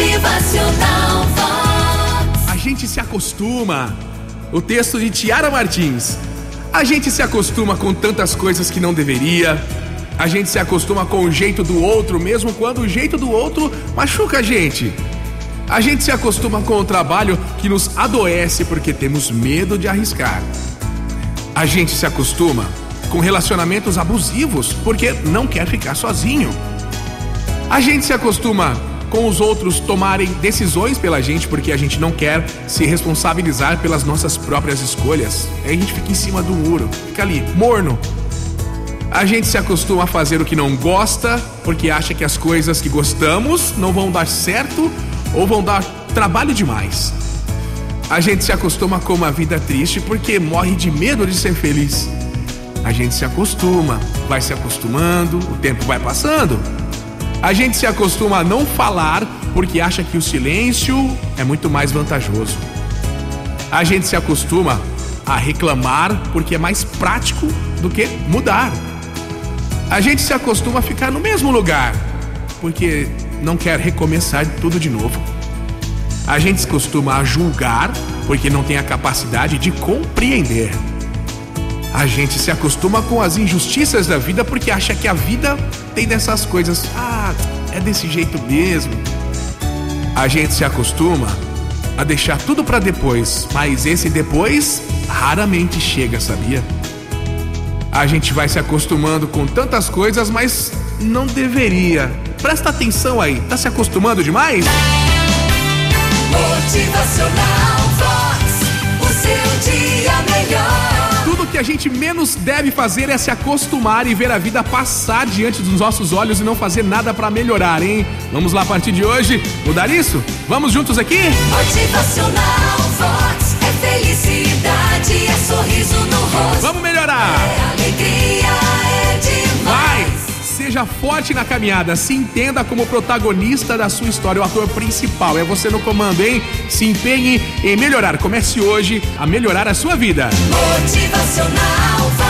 Motivacional Vox. A gente se acostuma. O texto de Tiara Martins. A gente se acostuma com tantas coisas que não deveria. A gente se acostuma com o jeito do outro, mesmo quando o jeito do outro machuca a gente. A gente se acostuma com o trabalho que nos adoece porque temos medo de arriscar. A gente se acostuma com relacionamentos abusivos porque não quer ficar sozinho. A gente se acostuma com os outros tomarem decisões pela gente porque a gente não quer se responsabilizar pelas nossas próprias escolhas. Aí a gente fica em cima do muro, fica ali, morno. A gente se acostuma a fazer o que não gosta porque acha que as coisas que gostamos não vão dar certo ou vão dar trabalho demais. A gente se acostuma com uma vida triste porque morre de medo de ser feliz. A gente se acostuma, vai se acostumando, o tempo vai passando. A gente se acostuma a não falar porque acha que o silêncio é muito mais vantajoso. A gente se acostuma a reclamar porque é mais prático do que mudar. A gente se acostuma a ficar no mesmo lugar porque não quer recomeçar tudo de novo. A gente se costuma a julgar porque não tem a capacidade de compreender. A gente se acostuma com as injustiças da vida porque acha que a vida tem dessas coisas. Ah, é desse jeito mesmo. A gente se acostuma a deixar tudo para depois, mas esse depois raramente chega, sabia? A gente vai se acostumando com tantas coisas, mas não deveria. Presta atenção aí, tá se acostumando demais? Motivacional a gente menos deve fazer é se acostumar e ver a vida passar diante dos nossos olhos e não fazer nada pra melhorar, hein? Vamos lá a partir de hoje mudar isso? Vamos juntos aqui? Motivacional Vox. É felicidade, é sorriso no rosto. Vamos melhorar! Seja forte na caminhada, se entenda como protagonista da sua história, o ator principal. É você no comando, hein? Se empenhe em melhorar. Comece hoje a melhorar a sua vida. Motivacional